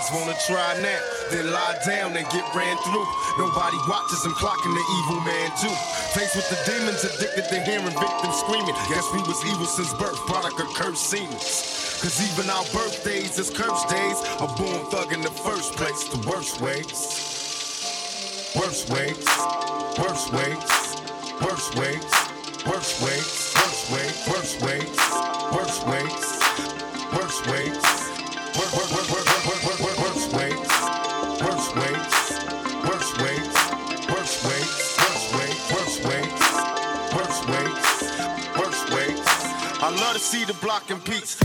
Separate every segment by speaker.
Speaker 1: kids wanna try now. Then lie down and get ran through. Nobody watches them clocking the evil man too. Faced with the demons, addicted to hearing victims screaming. Guess we was evil since birth, product of cursed seemings. Cause even our birthdays is cursed days. A born thug in the first place, the worst ways. Worst ways, worst ways, worst ways, worst ways, worst ways, worst ways, worst ways, worst ways, worst ways, I love to see the block in peace.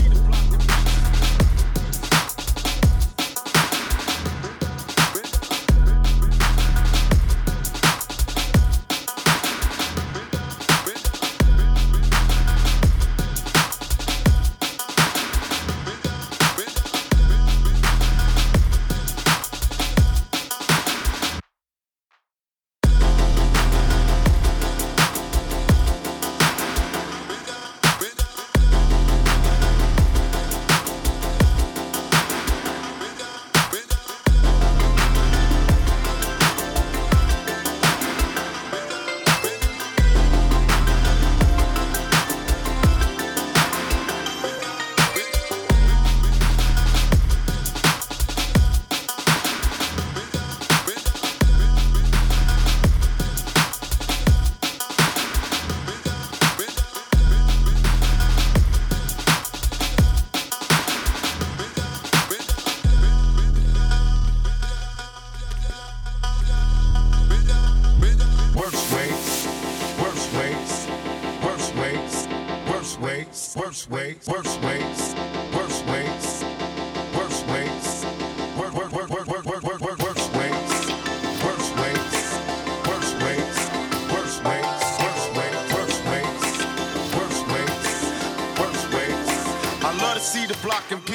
Speaker 1: block and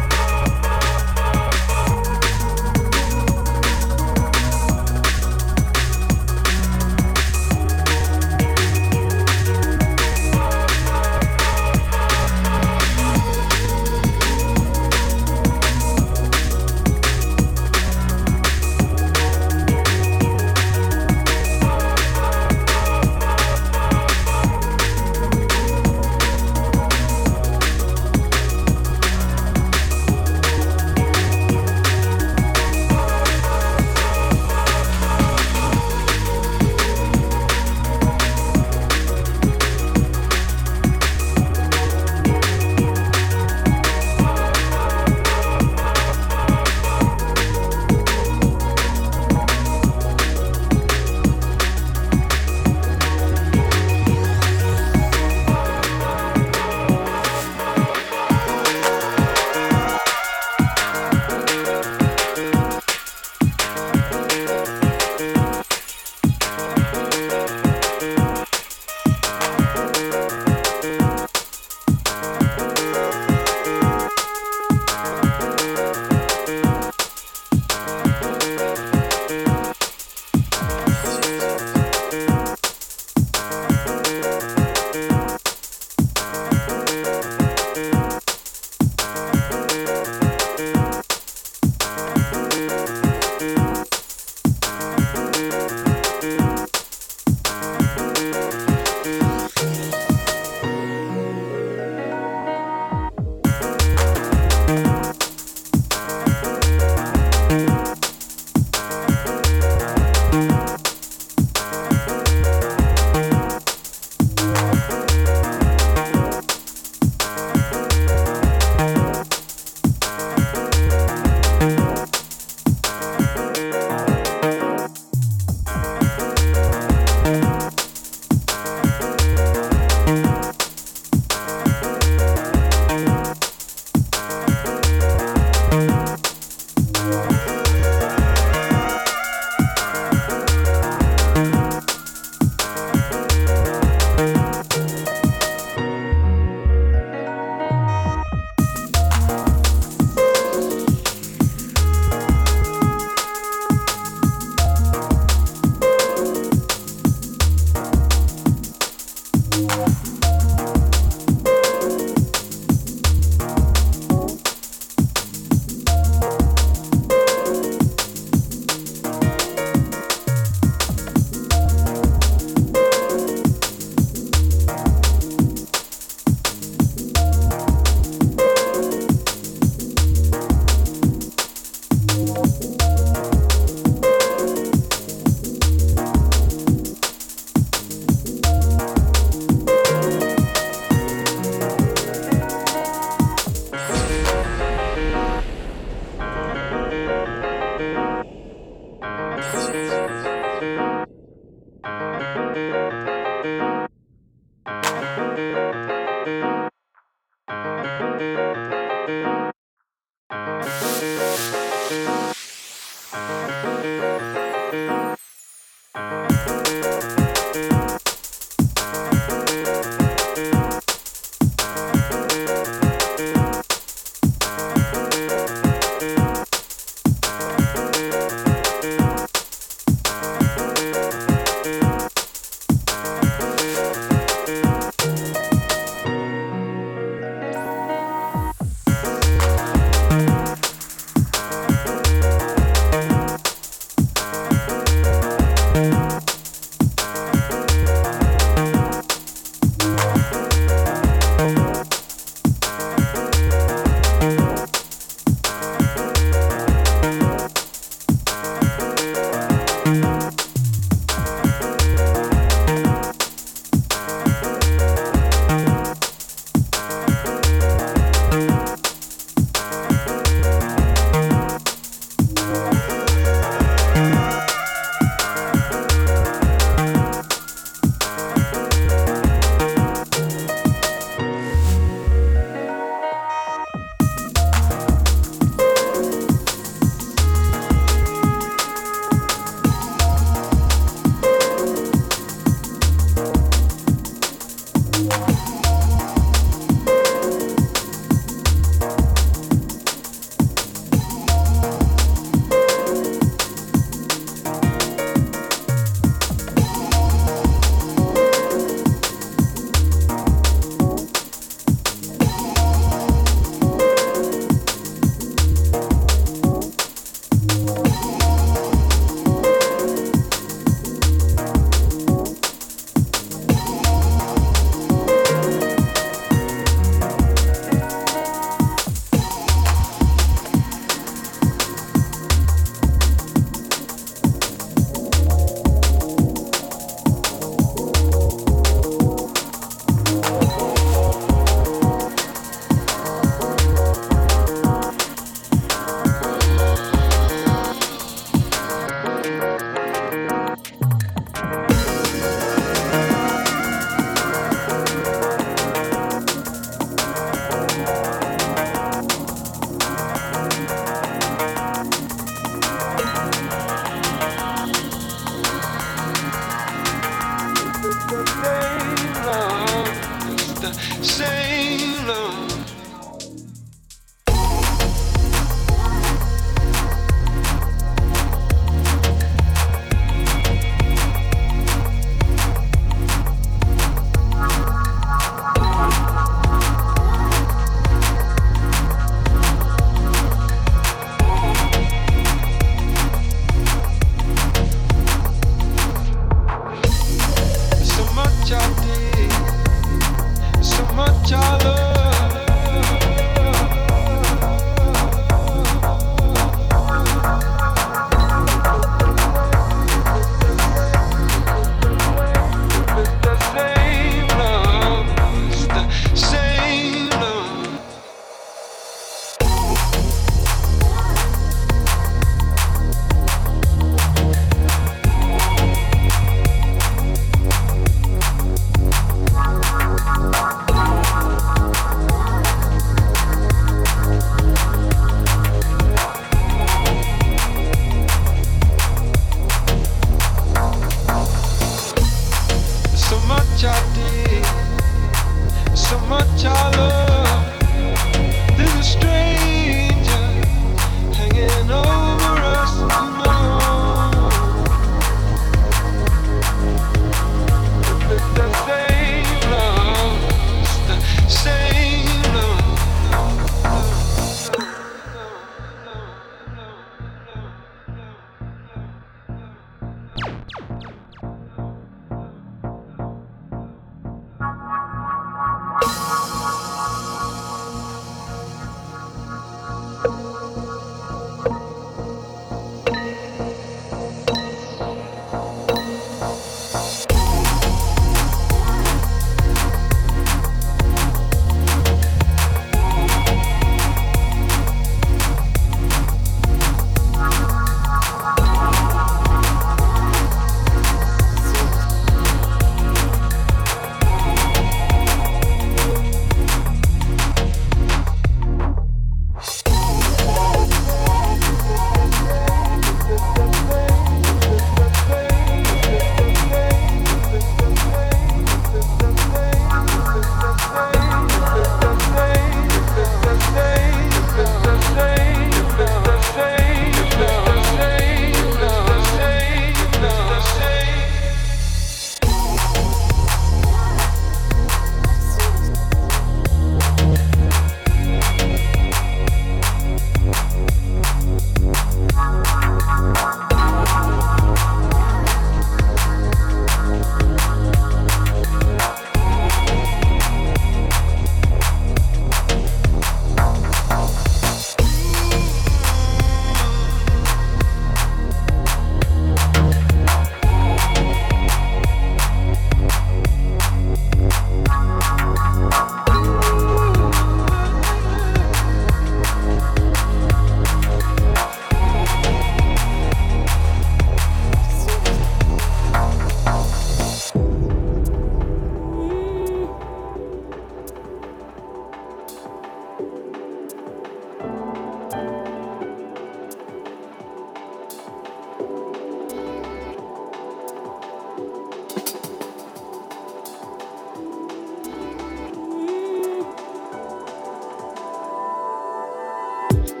Speaker 1: you